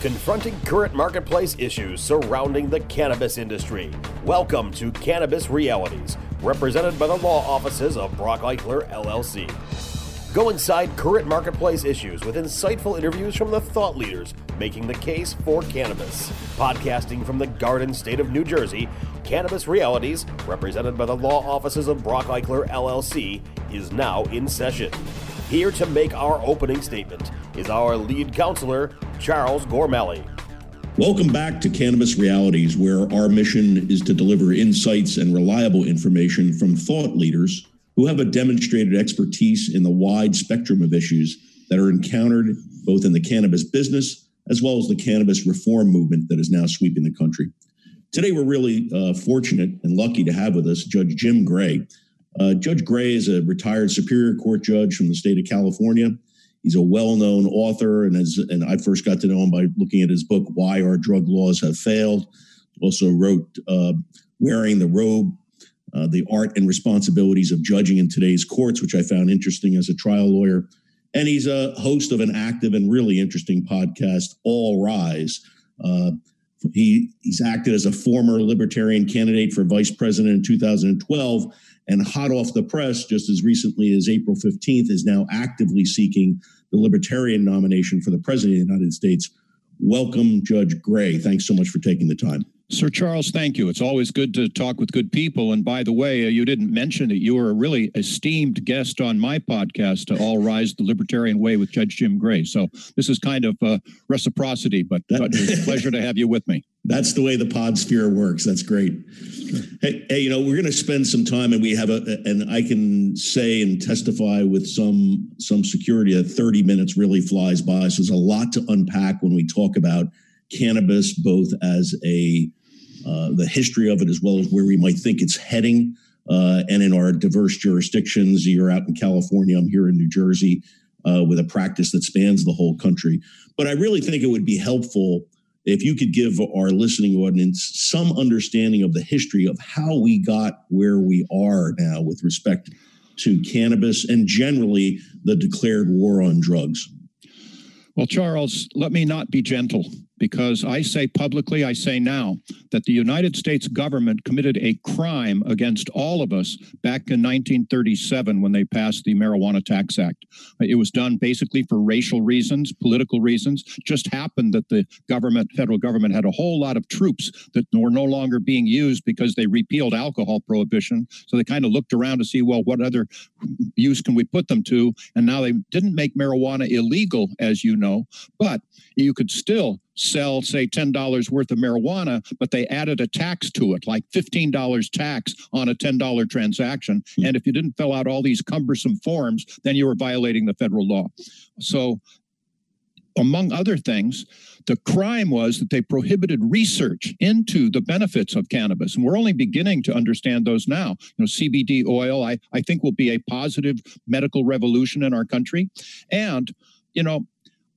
confronting current marketplace issues surrounding the cannabis industry. Welcome to Cannabis Realities, represented by the law offices of Brach Eichler LLC. Go inside current marketplace issues with insightful interviews from the thought leaders making the case for cannabis. Podcasting from the Garden State of New Jersey, Cannabis Realities, represented by the law offices of Brach Eichler LLC, is now in session. Here to make our opening statement is our lead counselor, Charles Gormally. Welcome back to Cannabis Realities, where our mission is to deliver insights and reliable information from thought leaders who have a demonstrated expertise in the wide spectrum of issues that are encountered both in the cannabis business as well as the cannabis reform movement that is now sweeping the country. Today, we're really uh, fortunate and lucky to have with us Judge Jim Gray. Uh, judge Gray is a retired Superior Court judge from the state of California. He's a well-known author, and as and I first got to know him by looking at his book "Why Our Drug Laws Have Failed." Also wrote uh, "Wearing the Robe: uh, The Art and Responsibilities of Judging in Today's Courts," which I found interesting as a trial lawyer. And he's a host of an active and really interesting podcast, All Rise. Uh, he he's acted as a former Libertarian candidate for vice president in 2012 and hot off the press, just as recently as April 15th, is now actively seeking the Libertarian nomination for the President of the United States. Welcome, Judge Gray. Thanks so much for taking the time. Sir Charles, thank you. It's always good to talk with good people. And by the way, uh, you didn't mention that you were a really esteemed guest on my podcast, to All Rise the Libertarian Way with Judge Jim Gray. So this is kind of uh, reciprocity, but, that, it's a pleasure to have you with me. That's the way the pod sphere works. That's great. Sure. Hey, hey, you know, we're going to spend some time, and we have a, and I can say and testify with some some security that 30 minutes really flies by. So there's a lot to unpack when we talk about cannabis, both as a uh, the history of it as well as where we might think it's heading. Uh, and in our diverse jurisdictions, you're out in California, I'm here in New Jersey uh, with a practice that spans the whole country. But I really think it would be helpful if you could give our listening audience some understanding of the history of how we got where we are now with respect to cannabis and generally the declared war on drugs. Well, Charles, let me not be gentle because I say publicly, I say now, that the United States government committed a crime against all of us back in 1937 when they passed the Marijuana Tax Act. It was done basically for racial reasons, political reasons. Just happened that the government, federal government, had a whole lot of troops that were no longer being used because they repealed alcohol prohibition. So they kind of looked around to see, well, what other use can we put them to? And now they didn't make marijuana illegal, as you know, but you could still sell, say, $10 worth of marijuana, but they added a tax to it, like $15 tax on a $10 transaction. Mm-hmm. And if you didn't fill out all these cumbersome forms, then you were violating the federal law. So, among other things, the crime was that they prohibited research into the benefits of cannabis. And we're only beginning to understand those now. You know, CBD oil, I, I think, will be a positive medical revolution in our country. And, you know,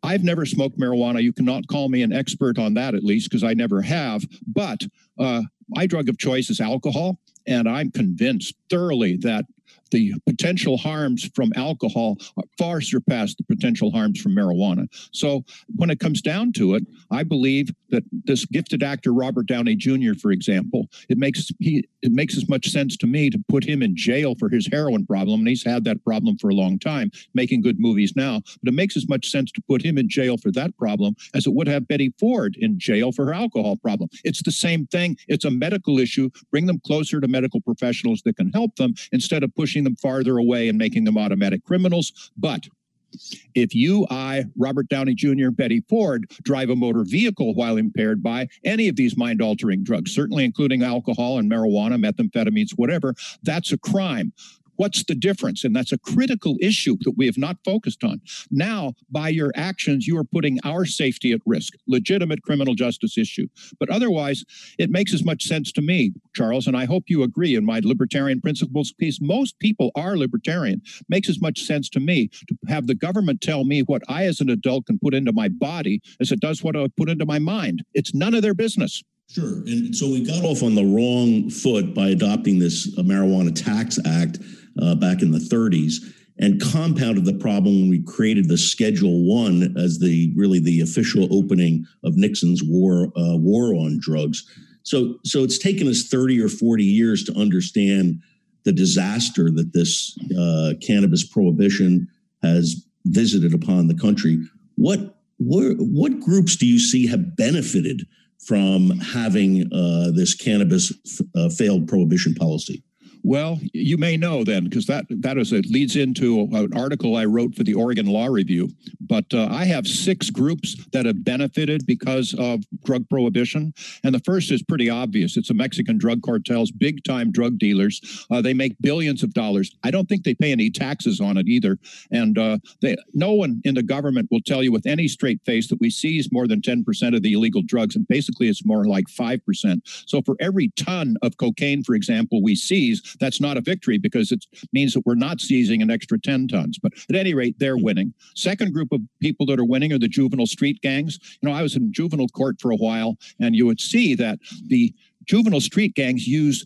I've never smoked marijuana. You cannot call me an expert on that, at least, because I never have. But uh, my drug of choice is alcohol. And I'm convinced thoroughly that the potential harms from alcohol far surpass the potential harms from marijuana. So when it comes down to it, I believe that this gifted actor Robert Downey Jr., for example, it makes he it makes as much sense to me to put him in jail for his heroin problem, and he's had that problem for a long time, making good movies now. But it makes as much sense to put him in jail for that problem as it would have Betty Ford in jail for her alcohol problem. It's the same thing. It's a medical issue. Bring them closer to medical professionals that can help them instead of pushing them farther away and making them automatic criminals. But if you, I, Robert Downey Jr., Betty Ford drive a motor vehicle while impaired by any of these mind altering drugs, certainly including alcohol and marijuana, methamphetamines, whatever, that's a crime. What's the difference? And that's a critical issue that we have not focused on. Now, by your actions, you are putting our safety at risk, legitimate criminal justice issue. But otherwise, it makes as much sense to me, Charles, and I hope you agree in my libertarian principles piece. Most people are libertarian. Makes as much sense to me to have the government tell me what I, as an adult, can put into my body as it does what I put into my mind. It's none of their business. Sure. And so we got off on the wrong foot by adopting this Marijuana Tax Act uh, back in the 30s. and compounded the problem when we created the Schedule One as the really the official opening of Nixon's war uh, war on drugs. So so it's taken us thirty or forty years to understand the disaster that this uh, cannabis prohibition has visited upon the country. What what what groups do you see have benefited from having uh, this cannabis f- uh, failed prohibition policy? Well, you may know then, because that that is it leads into an article I wrote for the Oregon Law Review. But uh, I have six groups that have benefited because of drug prohibition, and the first is pretty obvious. It's the Mexican drug cartels, big time drug dealers. Uh, they make billions of dollars. I don't think they pay any taxes on it either, and uh, they, no one in the government will tell you with any straight face that we seize more than ten percent of the illegal drugs, and basically it's more like five percent. So for every ton of cocaine, for example, we seize that's not a victory because it means that we're not seizing an extra 10 tons. But at any rate, they're hmm. winning. Second group of people that are winning are the juvenile street gangs. You know, I was in juvenile court for a while, and you would see that the juvenile street gangs use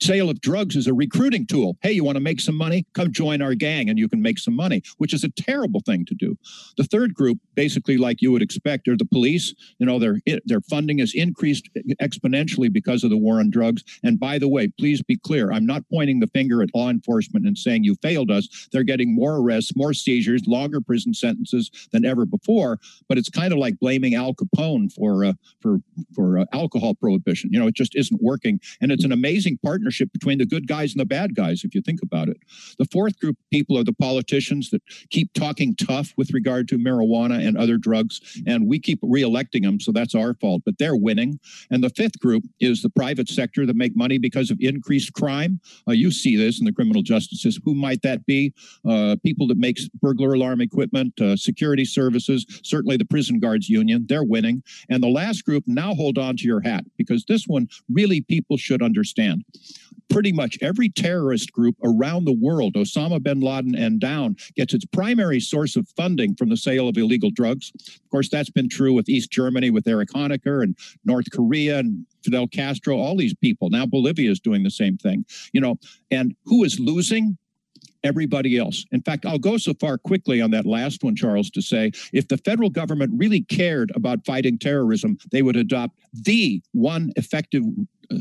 sale of drugs is a recruiting tool. Hey, you want to make some money? Come join our gang and you can make some money, which is a terrible thing to do. The third group, basically like you would expect, are the police. You know, their their funding has increased exponentially because of the war on drugs. And by the way, please be clear, I'm not pointing the finger at law enforcement and saying you failed us. They're getting more arrests, more seizures, longer prison sentences than ever before. But it's kind of like blaming Al Capone for uh, for for uh, alcohol prohibition. You know, it just isn't working, and it's an amazing partnership between the good guys and the bad guys, if you think about it. The fourth group of people are the politicians that keep talking tough with regard to marijuana and other drugs, and we keep reelecting them, so that's our fault, but they're winning. And the fifth group is the private sector that make money because of increased crime. Uh, you see this in the criminal justice system. Who might that be? Uh, people that make burglar alarm equipment, uh, security services, certainly the prison guards union, they're winning. And the last group, now hold on to your hat because this one really people should understand. Pretty much every terrorist group around the world, Osama bin Laden and down, gets its primary source of funding from the sale of illegal drugs. Of course, that's been true with East Germany with Eric Honecker and North Korea and Fidel Castro, all these people. Now Bolivia is doing the same thing. You know, and who is losing? everybody else. In fact, I'll go so far quickly on that last one, Charles, to say if the federal government really cared about fighting terrorism, they would adopt the one effective uh,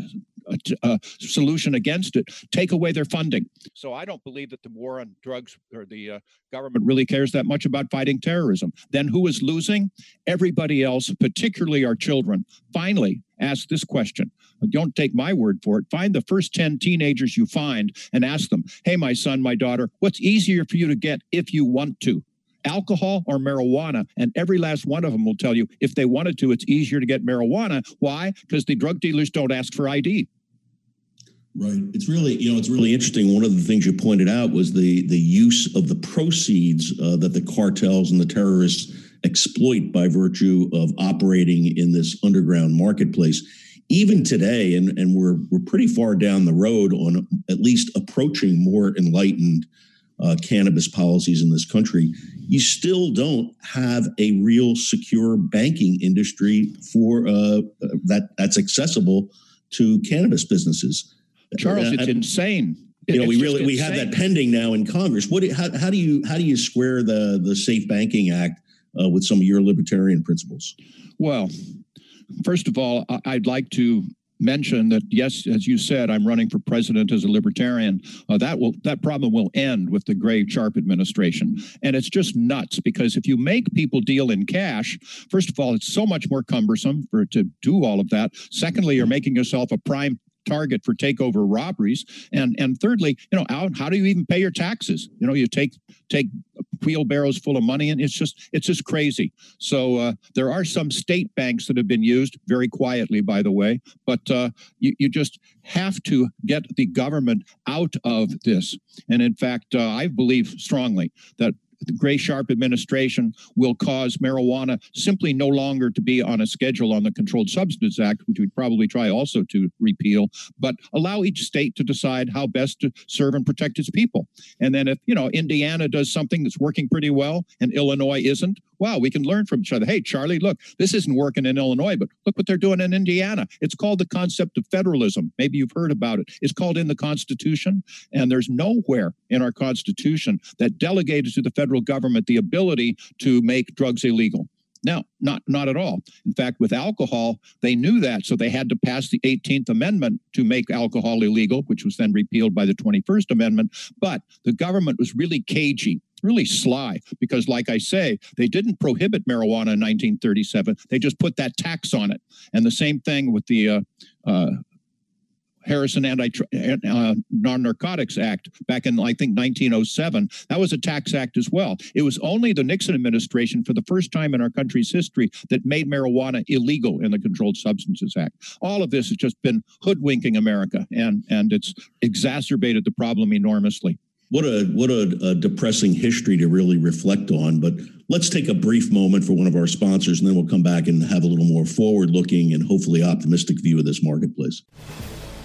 a, a, solution against it, take away their funding. So I don't believe that the war on drugs or the uh, government really cares that much about fighting terrorism. Then who is losing? Everybody else, particularly our children. Finally, ask this question. Don't take my word for it. Find the first 10 teenagers you find and ask them, hey, my son, my daughter, what's easier for you to get if you want to? Alcohol or marijuana. And every last one of them will tell you if they wanted to, it's easier to get marijuana. Why? Because the drug dealers don't ask for ID. Right. It's really, you know, it's really interesting. One of the things you pointed out was the the use of the proceeds uh, that the cartels and the terrorists exploit by virtue of operating in this underground marketplace. Even today, and and we're we're pretty far down the road on at least approaching more enlightened uh, cannabis policies in this country, you still don't have a real secure banking industry for uh, that that's accessible to cannabis businesses. Charles, uh, it's insane. You know, it's we really we have that pending now in Congress. What how, how do you how do you square the the Safe Banking Act uh, with some of your libertarian principles? Well, first of all, I'd like to mention that yes, as you said, I'm running for president as a libertarian. Uh, that will that problem will end with the Gray Sharpe administration, and it's just nuts because if you make people deal in cash, first of all, it's so much more cumbersome for to do all of that. Secondly, you're making yourself a prime target for takeover robberies. And and thirdly you know how, how do you even pay your taxes? You know you take take wheelbarrows full of money and it's just it's just crazy. So uh, there are some state banks that have been used very quietly by the way but uh, you, you just have to get the government out of this. And in fact uh, i believe strongly that the Gray Sharpe administration will cause marijuana simply no longer to be on a schedule on the Controlled Substances Act, which we'd probably try also to repeal, but allow each state to decide how best to serve and protect its people. And then if, you know, Indiana does something that's working pretty well and Illinois isn't, wow, we can learn from each other. Hey, Charlie, look, this isn't working in Illinois, but look what they're doing in Indiana. It's called the concept of federalism. Maybe you've heard about it. It's called in the Constitution, and there's nowhere in our Constitution that delegated to the federal government the ability to make drugs illegal. No, not not at all. In fact, with alcohol, they knew that, so they had to pass the 18th Amendment to make alcohol illegal, which was then repealed by the 21st Amendment. But the government was really cagey really sly because, like I say, they didn't prohibit marijuana in 1937. They just put that tax on it. And the same thing with the uh, uh, Harrison Anti uh, Non-Narcotics Act back in I think 1907. That was a tax act as well. It was only the Nixon administration for the first time in our country's history that made marijuana illegal in the Controlled Substances Act. All of this has just been hoodwinking America, and and it's exacerbated the problem enormously. What a what a, a depressing history to really reflect on. But let's take a brief moment for one of our sponsors, and then we'll come back and have a little more forward-looking and hopefully optimistic view of this marketplace.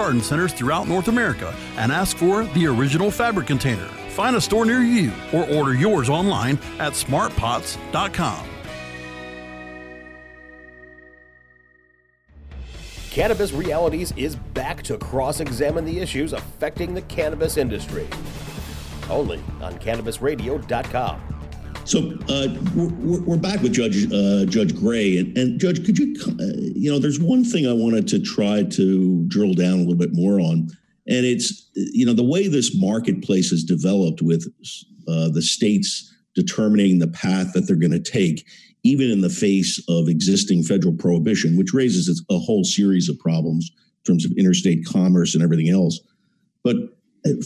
garden centers throughout North America and ask for the original fabric container. Find a store near you or order yours online at smartpots.com. Cannabis Realities is back to cross examine the issues affecting the cannabis industry. Only on CannabisRadio.com. So uh, we're, we're, back with Judge uh, Judge Gray, and, and, Judge, could you, uh, you know, there's one thing I wanted to try to drill down a little bit more on, and it's you know the way this marketplace has developed with uh, the states determining the path that they're going to take, even in the face of existing federal prohibition, which raises a whole series of problems in terms of interstate commerce and everything else. But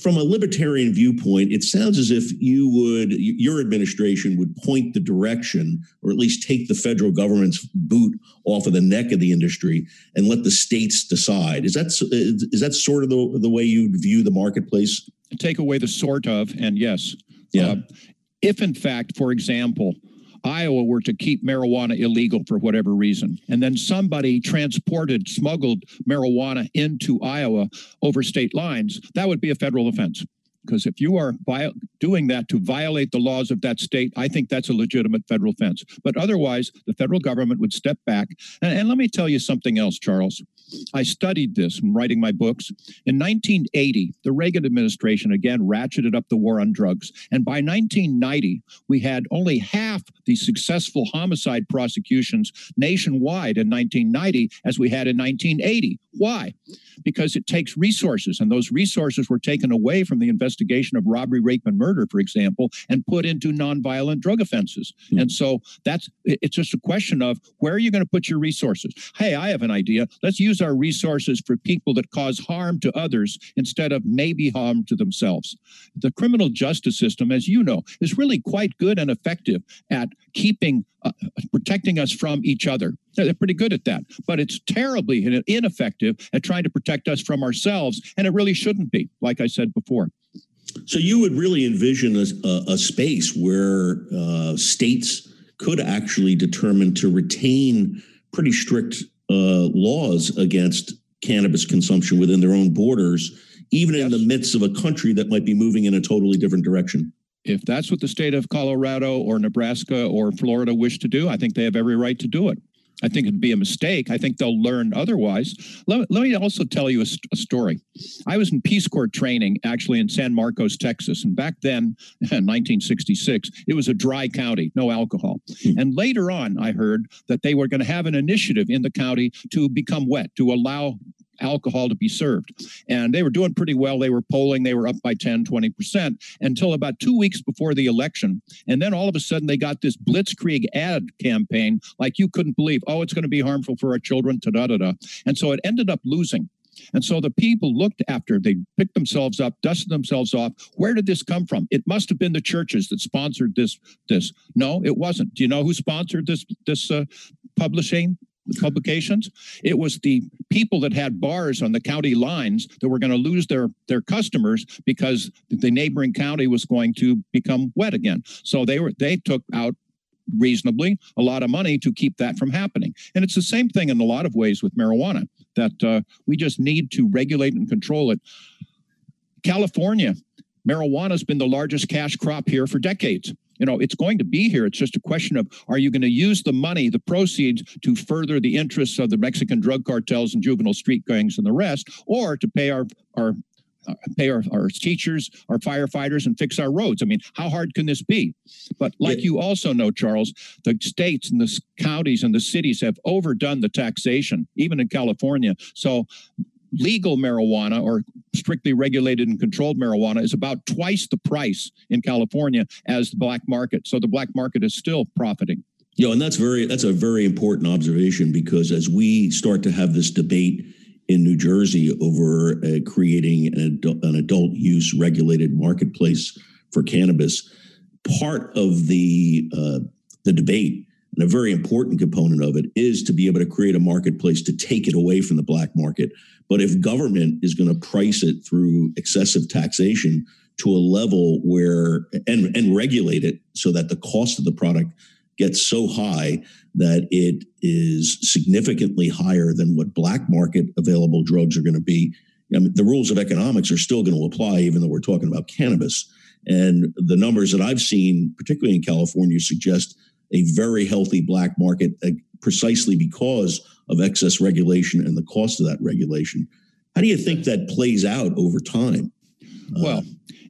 from a libertarian viewpoint, it sounds as if you would, your administration would point the direction, or at least take the federal government's boot off of the neck of the industry and let the states decide. Is that is that sort of the, the way you view the marketplace? Take away the sort of, and yes. Yeah. Uh, if in fact, for example, Iowa were to keep marijuana illegal for whatever reason, and then somebody transported, smuggled marijuana into Iowa over state lines, that would be a federal offense. Because if you are doing that to violate the laws of that state, I think that's a legitimate federal offense. But otherwise, the federal government would step back. And, and let me tell you something else, Charles. I studied this in writing my books. In 1980, the Reagan administration again ratcheted up the war on drugs. And by 1990, we had only half the successful homicide prosecutions nationwide in 1990 as we had in 1980. Why? Because it takes resources, and those resources were taken away from the investigation of robbery, rape, and murder, for example, and put into nonviolent drug offenses. Mm-hmm. And so that's it's just a question of where are you going to put your resources? Hey, I have an idea. Let's use our resources for people that cause harm to others instead of maybe harm to themselves. The criminal justice system, as you know, is really quite good and effective at keeping uh, protecting us from each other. They're pretty good at that, but it's terribly ineffective at trying to protect us from ourselves, and it really shouldn't be, like I said before. So you would really envision a, a space where uh, states could actually determine to retain pretty strict uh, laws against cannabis consumption within their own borders, even yes. in the midst of a country that might be moving in a totally different direction. If that's what the state of Colorado or Nebraska or Florida wish to do, I think they have every right to do it. I think it'd be a mistake. I think they'll learn otherwise. Let, let me also tell you a, a, story. I was in Peace Corps training actually in San Marcos, Texas. And back then, in 1966, it was a dry county, no alcohol. Hmm. And later on, I heard that they were going to have an initiative in the county to become wet, to allow alcohol to be served. And they were doing pretty well. They were polling, they were up by 10, 20% until about two weeks before the election. And then all of a sudden, they got this blitzkrieg ad campaign like you couldn't believe, oh, it's going to be harmful for our children, da da da. And so it ended up losing. And so the people looked after, they picked themselves up, dusted themselves off. Where did this come from? It must have been the churches that sponsored this. This no, it wasn't. Do you know who sponsored this this uh, publishing? Publications. It was the people that had bars on the county lines that were going to lose their their customers because the neighboring county was going to become wet again. So they were they took out reasonably a lot of money to keep that from happening. And it's the same thing in a lot of ways with marijuana that uh, we just need to regulate and control it. California, marijuana has been the largest cash crop here for decades you know it's going to be here it's just a question of are you going to use the money the proceeds to further the interests of the mexican drug cartels and juvenile street gangs and the rest or to pay our our uh, pay our, our teachers, our firefighters, and fix our roads. I mean, how hard can this be? But like yeah. you also know, Charles, the states and the counties and the cities have overdone the taxation, even in California. So legal marijuana or strictly regulated and controlled marijuana is about twice the price in California as the black market. So the black market is still profiting. Yeah, and that's very that's a very important observation because as we start to have this debate in New Jersey over uh, creating an adult, an adult use regulated marketplace for cannabis, part of the uh, the debate and a very important component of it is to be able to create a marketplace to take it away from the black market but if government is going to price it through excessive taxation to a level where and and regulate it so that the cost of the product gets so high that it is significantly higher than what black market available drugs are going to be. I mean, the rules of economics are still going to apply, even though we're talking about cannabis. And the numbers that I've seen, particularly in California, suggest a very healthy black market uh, precisely because of excess regulation and the cost of that regulation. How do you think that plays out over time? Well, uh,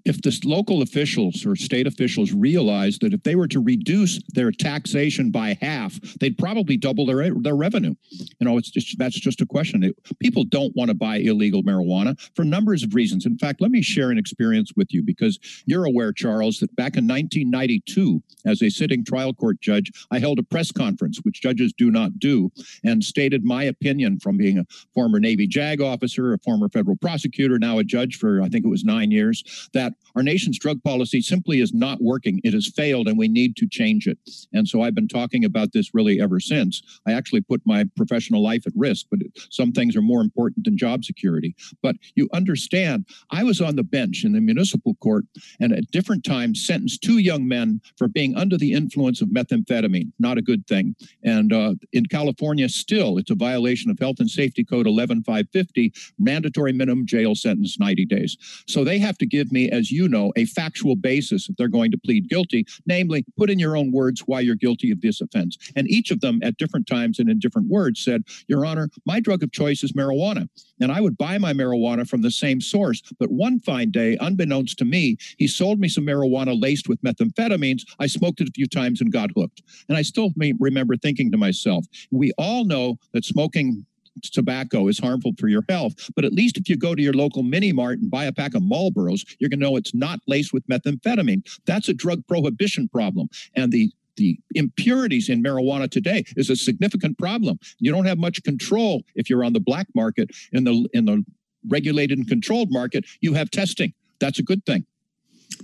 if the local officials or state officials realized that if they were to reduce their taxation by half, they'd probably double their their revenue. You know, it's just that's just a question. It, people don't want to buy illegal marijuana for numbers of reasons. In fact, let me share an experience with you because you're aware, Charles, that back in 1992, as a sitting trial court judge, I held a press conference, which judges do not do, and stated my opinion from being a former Navy JAG officer, a former federal prosecutor, now a judge for I think it was nine years, that our nation's drug policy simply is not working. It has failed and we need to change it. And so I've been talking about this really ever since. I actually put my professional life at risk, but some things are more important than job security. But you understand, I was on the bench in the municipal court and at different times sentenced two young men for being under the influence of methamphetamine. Not a good thing. And uh, in California, still, it's a violation of Health and Safety Code 11550, mandatory minimum jail sentence 90 days. So they have to give me as as you know, a factual basis if they're going to plead guilty, namely, put in your own words why you're guilty of this offense. And each of them at different times and in different words said, Your Honor, my drug of choice is marijuana. And I would buy my marijuana from the same source. But one fine day, unbeknownst to me, he sold me some marijuana laced with methamphetamines. I smoked it a few times and got hooked. And I still remember thinking to myself, we all know that smoking tobacco is harmful for your health. But at least if you go to your local mini mart and buy a pack of Marlboros, you're going to know it's not laced with methamphetamine. That's a drug prohibition problem. And the the impurities in marijuana today is a significant problem. You don't have much control if you're on the black market. In the in the regulated and controlled market, you have testing. That's a good thing.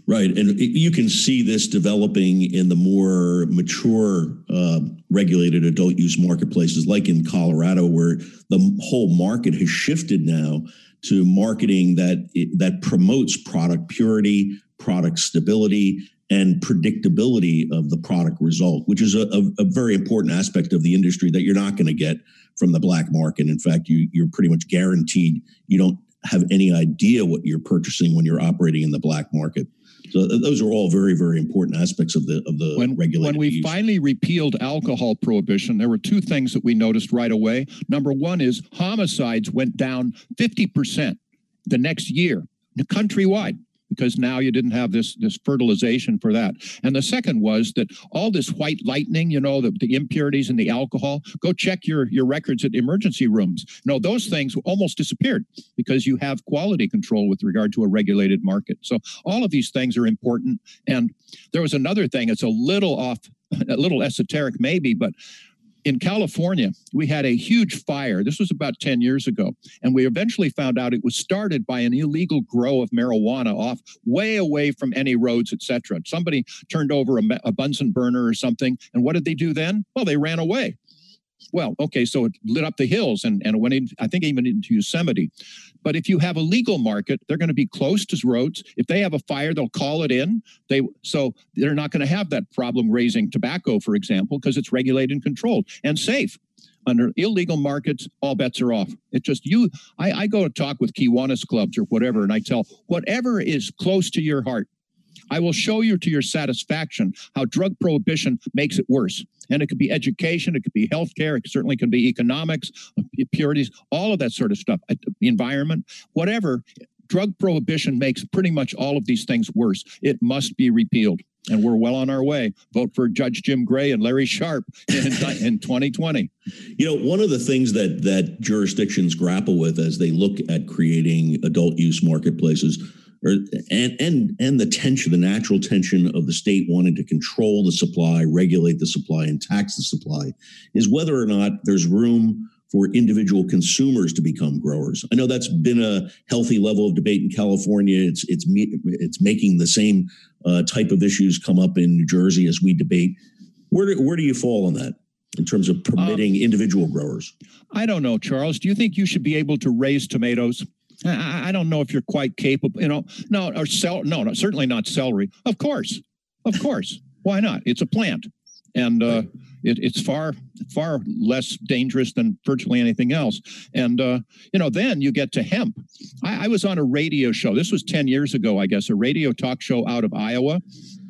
Right. And you can see this developing in the more mature uh, regulated adult use marketplaces, like in Colorado, where the whole market has shifted now to marketing that that promotes product purity, product stability, and predictability of the product result, which is a, a, very important aspect of the industry that you're not going to get from the black market. In fact, you, you're pretty much guaranteed you don't have any idea what you're purchasing when you're operating in the black market. So those are all very, very important aspects of the of the when. When we use. finally repealed alcohol prohibition, there were two things that we noticed right away. Number one is homicides went down fifty percent the next year, countrywide because now you didn't have this this fertilization for that. And the second was that all this white lightning, you know, the, the impurities in the alcohol, go check your your records at emergency rooms. No, those things almost disappeared because you have quality control with regard to a regulated market. So all of these things are important. And there was another thing, it's a little off a little esoteric maybe, but in California, we had a huge fire. This was about 10 years ago. And we eventually found out it was started by an illegal grow of marijuana off way away from any roads, etc. Somebody turned over a, a Bunsen burner or something. And what did they do then? Well, they ran away. Well, okay, so it lit up the hills and, and it went in, I think even into Yosemite. But if you have a legal market, they're going to be close to roads. If they have a fire, they'll call it in. They so they're not going to have that problem raising tobacco, for example, because it's regulated and controlled and safe. Under illegal markets, all bets are off. It's just you. I, I go to talk with Kiwanis clubs or whatever, and I tell whatever is close to your heart. I will show you to your satisfaction how drug prohibition makes it worse. And it could be education, it could be healthcare, it certainly can be economics, uh, purities, all of that sort of stuff, uh, environment, whatever. Drug prohibition makes pretty much all of these things worse. It must be repealed. And we're well on our way. Vote for Judge Jim Gray and Larry Sharpe in, in 2020. You know, one of the things that that jurisdictions grapple with as they look at creating adult use marketplaces or and and and the tension, the natural tension of the state wanting to control the supply, regulate the supply, and tax the supply, is whether or not there's room for individual consumers to become growers. I know that's been a healthy level of debate in California. It's it's it's making the same uh, type of issues come up in New Jersey as we debate. Where do, where do you fall on that in terms of permitting um, individual growers? I don't know, Charles. Do you think you should be able to raise tomatoes? I, I don't know if you're quite capable. You know, no, or cell. No, no, certainly not celery. Of course, of course. Why not? It's a plant, and uh, it, it's far far less dangerous than virtually anything else. And uh, you know, then you get to hemp. I, I, was on a radio show. This was ten years ago, I guess, a radio talk show out of Iowa,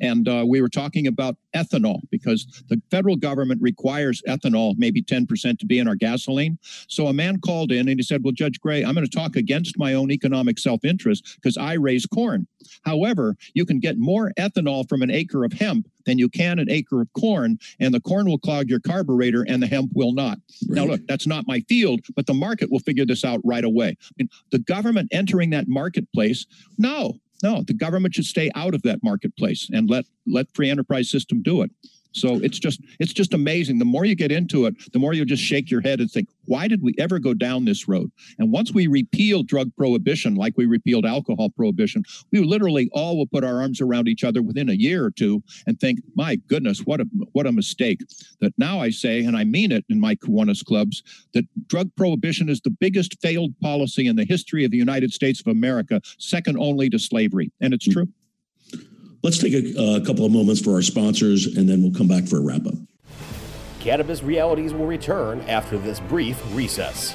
and uh, we were talking about ethanol because the federal government requires ethanol, maybe 10% to be in our gasoline. So a man called in and he said, Well, Judge Gray, I'm going to talk against my own economic self interest because I raise corn. However, you can get more ethanol from an acre of hemp than you can an acre of corn, and the corn will clog your carburetor and the hemp will not. Right. Now, look, that's not my field, but the market will figure this out right away. I mean, the government entering that marketplace, no, no, the government should stay out of that marketplace and let let free enterprise system do it. So it's just it's just amazing. The more you get into it, the more you just shake your head and think, why did we ever go down this road? And once we repeal drug prohibition, like we repealed alcohol prohibition, we literally all will put our arms around each other within a year or two and think, my goodness, what a what a mistake. That now I say, and I mean it in my Kiwanis clubs, that drug prohibition is the biggest failed policy in the history of the United States of America, second only to slavery. And it's hmm. true. Let's take a, a couple of moments for our sponsors, and then we'll come back for a wrap up. Cannabis Realities will return after this brief recess.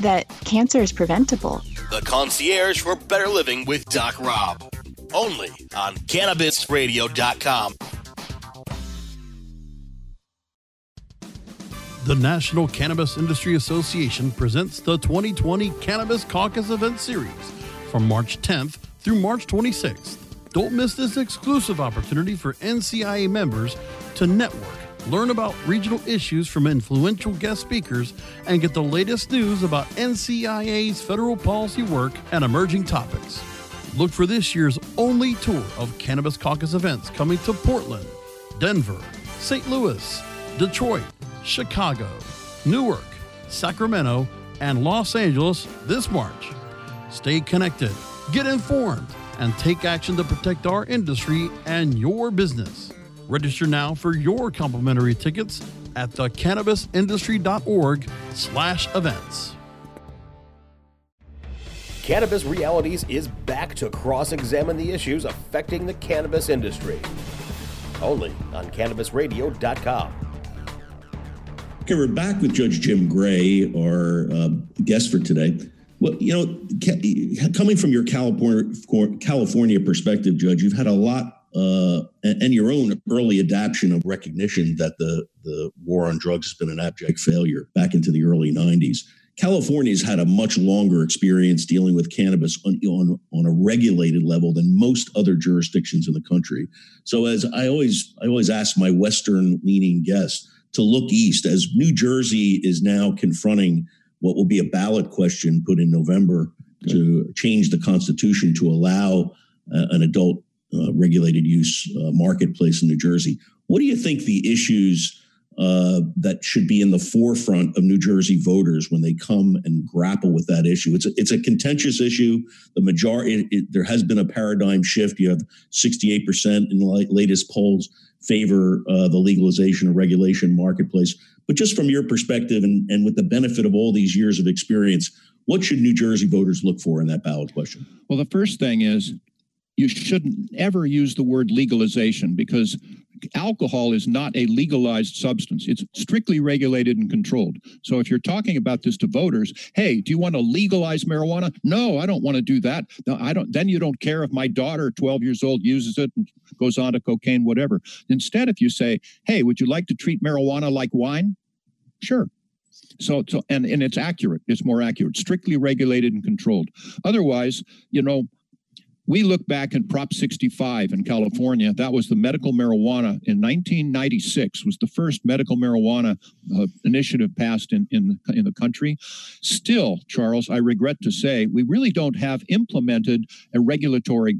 that cancer is preventable. The concierge for better living with Doc Rob. Only on CannabisRadio.com. The National Cannabis Industry Association presents the 2020 Cannabis Caucus Event Series from March 10th through March 26th. Don't miss this exclusive opportunity for NCIA members to network learn about regional issues from influential guest speakers, and get the latest news about NCIA's federal policy work and emerging topics. Look for this year's only tour of Cannabis Caucus events coming to Portland, Denver, St. Louis, Detroit, Chicago, Newark, Sacramento, and Los Angeles this March. Stay connected, get informed, and take action to protect our industry and your business. Register now for your complimentary tickets at thecannabisindustry.org slash events. Cannabis Realities is back to cross-examine the issues affecting the cannabis industry. Only on CannabisRadio.com. Okay, we're back with Judge Jim Gray, our uh, guest for today. Well, you know, coming from your California, California perspective, Judge, you've had a lot uh, and, and, your own early adoption of recognition that the, the war on drugs has been an abject failure back into the early 90s. California's had a much longer experience dealing with cannabis on, on, on a regulated level than most other jurisdictions in the country. So as I always I always ask my western leaning guests to look east as New Jersey is now confronting what will be a ballot question put in November to change the constitution to allow uh, an adult uh, regulated use uh, marketplace in New Jersey. What do you think the issues uh, that should be in the forefront of New Jersey voters when they come and grapple with that issue? It's a, it's a contentious issue. The majority, it, it, there has been a paradigm shift. You have 68% in the latest polls favor uh, the legalization or regulation marketplace. But just from your perspective and, and with the benefit of all these years of experience, what should New Jersey voters look for in that ballot question? Well, the first thing is you shouldn't ever use the word legalization because alcohol is not a legalized substance. It's strictly regulated and controlled. So if you're talking about this to voters, hey, do you want to legalize marijuana? No, I don't want to do that. No, I don't. Then you don't care if my daughter, 12 years old, uses it and goes on to cocaine, whatever. Instead, if you say, hey, would you like to treat marijuana like wine? Sure. So, so and, and it's accurate. It's more accurate, strictly regulated and controlled. Otherwise, you know, we look back in Prop 65 in California. That was the medical marijuana in 1996 was the first medical marijuana uh, initiative passed in, in, in the country. Still, Charles, I regret to say, we really don't have implemented a regulatory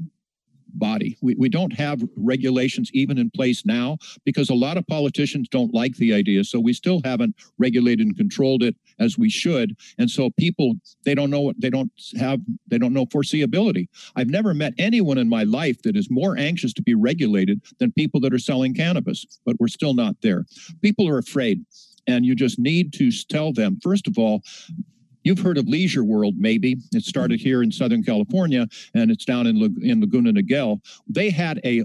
body. We, we don't have regulations even in place now because a lot of politicians don't like the idea. So we still haven't regulated and controlled it as we should. And so people, they don't know what they don't have, they don't know foreseeability. I've never met anyone in my life that is more anxious to be regulated than people that are selling cannabis, but we're still not there. People are afraid. And you just need to tell them, first of all, You've heard of Leisure World, maybe. It started mm-hmm. here in Southern California and it's down in, in Laguna Niguel. They had a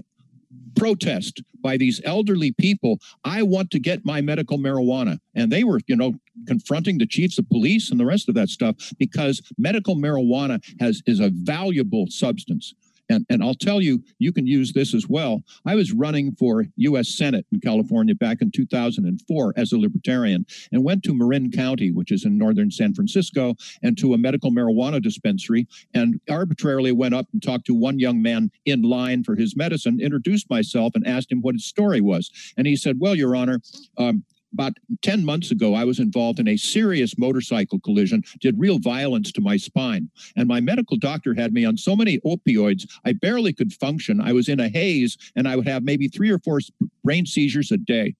protest by these elderly people, I want to get my medical marijuana. And they were, you know, confronting the chiefs of police and the rest of that stuff because medical marijuana has is a valuable substance. And, and I'll tell you, you can use this as well. I was running for U.S. Senate in California back in 2004 as a libertarian and went to Marin County, which is in northern San Francisco, and to a medical marijuana dispensary and arbitrarily went up and talked to one young man in line for his medicine, introduced myself, and asked him what his story was. And he said, Well, Your Honor, um, about 10 months ago, I was involved in a serious motorcycle collision, did real violence to my spine. And my medical doctor had me on so many opioids, I barely could function. I was in a haze and I would have maybe three or four brain seizures a day.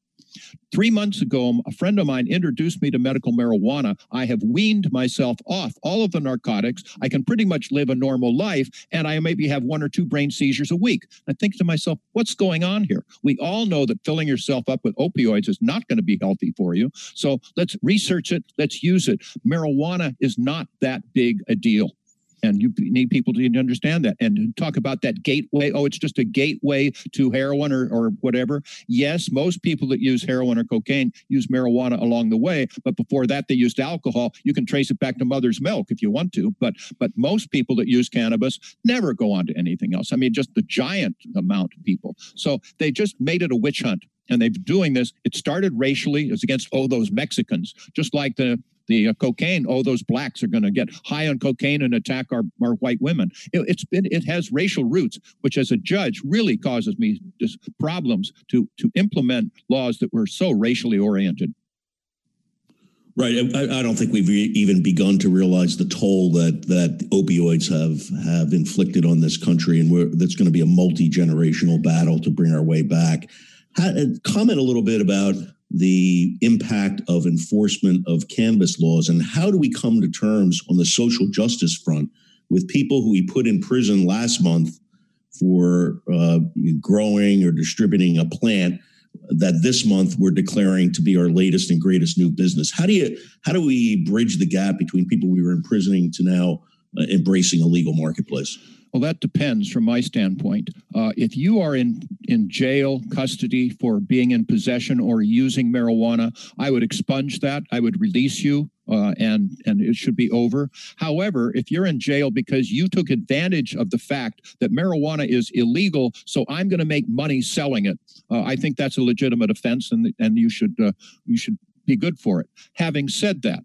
Three months ago, a friend of mine introduced me to medical marijuana. I have weaned myself off all of the narcotics. I can pretty much live a normal life, and I maybe have one or two brain seizures a week. I think to myself, what's going on here? We all know that filling yourself up with opioids is not going to be healthy for you. So let's research it, let's use it. Marijuana is not that big a deal and you need people to understand that and talk about that gateway. Oh it's just a gateway to heroin or, or whatever. Yes most people that use heroin or cocaine use marijuana along the way but before that they used alcohol. You can trace it back to mother's milk if you want to but but most people that use cannabis never go on to anything else. I mean just the giant amount of people. So they just made it a witch hunt and they've doing this. It started racially. It was against oh those Mexicans, just like the the uh, cocaine. Oh, those blacks are going to get high on cocaine and attack our, our white women. It, it's been it has racial roots, which as a judge really causes me just problems to to implement laws that were so racially oriented. Right. I, I, don't think we've even begun to realize the toll that that opioids have have inflicted on this country, and that's going to be a multi generational battle to bring our way back. How, comment a little bit about the impact of enforcement of cannabis laws and how do we come to terms on the social justice front with people who we put in prison last month for uh, growing or distributing a plant that this month we're declaring to be our latest and greatest new business? How do you how do we bridge the gap between people we were imprisoning to now embracing a legal marketplace well, that depends from my standpoint. Uh, if you are in, in jail custody for being in possession or using marijuana, I would expunge that. I would release you. Uh, and and it should be over. However, if you're in jail because you took advantage of the fact that marijuana is illegal, so I'm going to make money selling it, uh, I think that's a legitimate offense, and and you should uh, you should be good for it. Having said that,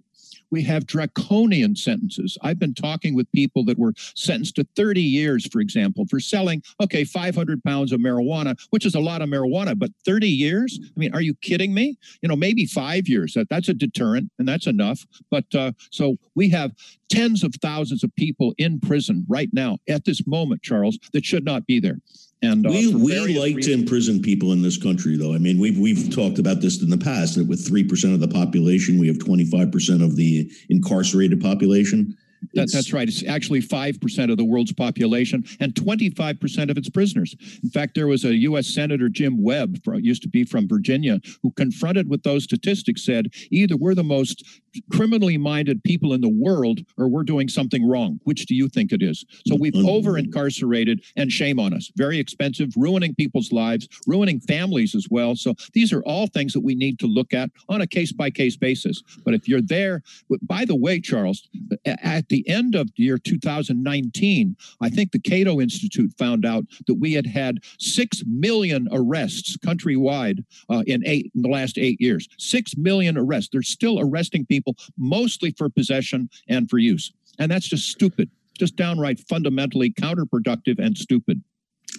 we have draconian sentences. I've been talking with people that were sentenced to 30 years, for example, for selling, okay, 500 pounds of marijuana, which is a lot of marijuana, but 30 years? I mean, are you kidding me? You know, maybe five years. That, that's a deterrent, and that's enough. But uh, so we have tens of thousands of people in prison right now at this moment, Charles, that should not be there. And uh, we we like reasons. to imprison people in this country, though. I mean, we've we've talked about this in the past. That with three percent of the population, we have twenty five percent of the incarcerated population. That, that's right. It's actually 5% of the world's population and 25% of its prisoners. In fact, there was a U.S. Senator, Jim Webb, used to be from Virginia, who confronted with those statistics said either we're the most criminally minded people in the world or we're doing something wrong. Which do you think it is? So we've mm-hmm. over incarcerated and shame on us. Very expensive, ruining people's lives, ruining families as well. So these are all things that we need to look at on a case by case basis. But if you're there, by the way, Charles, at the end of the year 2019, I think the Cato Institute found out that we had had 6 million arrests countrywide uh, in, eight, in the last eight years. 6 million arrests. They're still arresting people, mostly for possession and for use. And that's just stupid, just downright fundamentally counterproductive and stupid.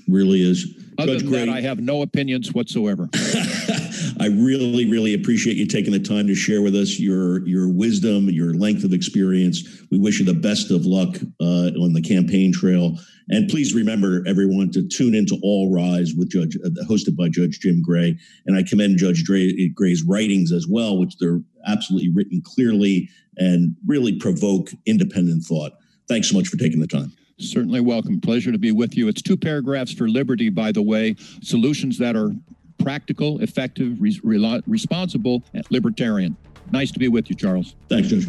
Really is. Other Judge than Gray, that, I have no opinions whatsoever. I really, really appreciate you taking the time to share with us your your wisdom, your length of experience. We wish you the best of luck uh, on the campaign trail. And please remember, everyone, to tune into All Rise with Judge, uh, hosted by Judge Jim Gray. And I commend Judge Gray's writings as well, which they're absolutely written clearly and really provoke independent thought. Thanks so much for taking the time. Certainly welcome. Pleasure to be with you. It's two paragraphs for liberty, by the way, solutions that are practical, effective, re- responsible, libertarian. Nice to be with you, Charles. Thanks, Judge.